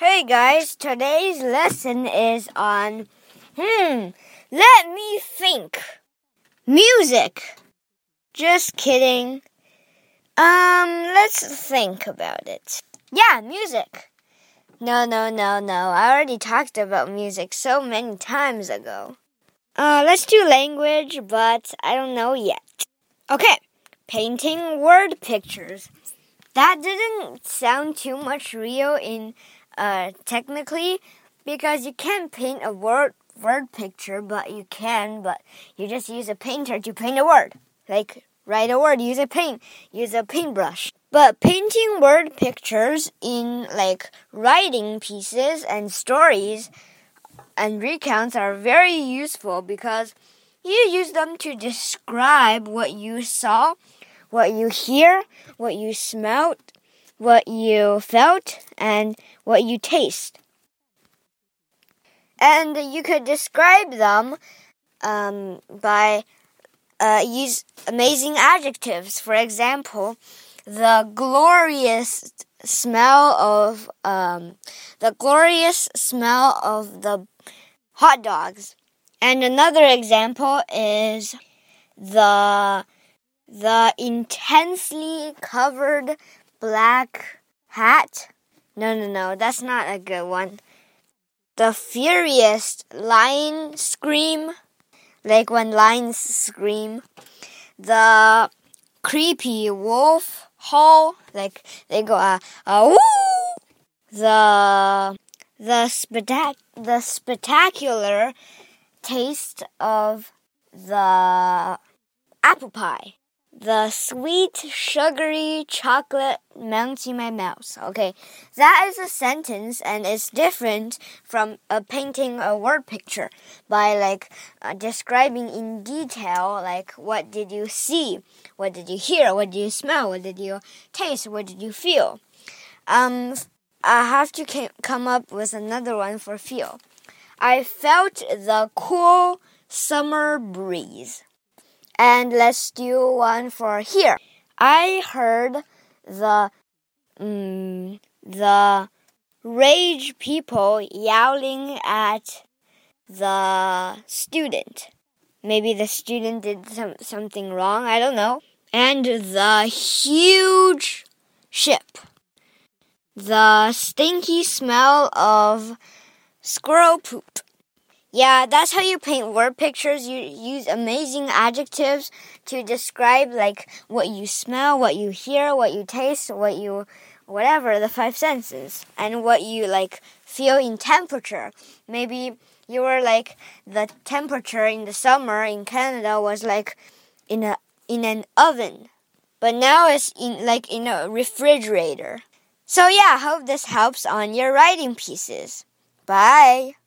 Hey guys, today's lesson is on, hmm, let me think. Music. Just kidding. Um, let's think about it. Yeah, music. No, no, no, no. I already talked about music so many times ago. Uh, let's do language, but I don't know yet. Okay, painting word pictures. That didn't sound too much real in uh, technically because you can't paint a word word picture, but you can, but you just use a painter to paint a word. Like write a word, use a paint, use a paintbrush. But painting word pictures in like writing pieces and stories and recounts are very useful because you use them to describe what you saw, what you hear, what you smelled, what you felt, and what you taste. And you could describe them um, by uh, use amazing adjectives. For example, the glorious smell of um, the glorious smell of the hot dogs. And another example is the the intensely covered black hat. No, no, no, that's not a good one. The furious lion scream, like when lions scream. The creepy wolf howl, like they go uh, uh woo. The the spectac the spectacular taste of the apple pie the sweet, sugary chocolate melts in my mouth. Okay, that is a sentence and it's different from a painting a word picture by like uh, describing in detail, like what did you see, what did you hear, what did you smell, what did you taste, what did you feel. Um, I have to come up with another one for feel. I felt the cool summer breeze. And let's do one for hear. I heard the um, the rage people yelling at the student. Maybe the student did some, something wrong. I don't know. And the huge ship. The stinky smell of squirrel poop. Yeah, that's how you paint word pictures. You use amazing adjectives to describe like what you smell, what you hear, what you taste, what you whatever, the five senses, and what you like feel in temperature. Maybe you were like the temperature in the summer in Canada was like in a in an oven. But now it's in like in a refrigerator. So yeah, hope this helps on your writing pieces. Bye.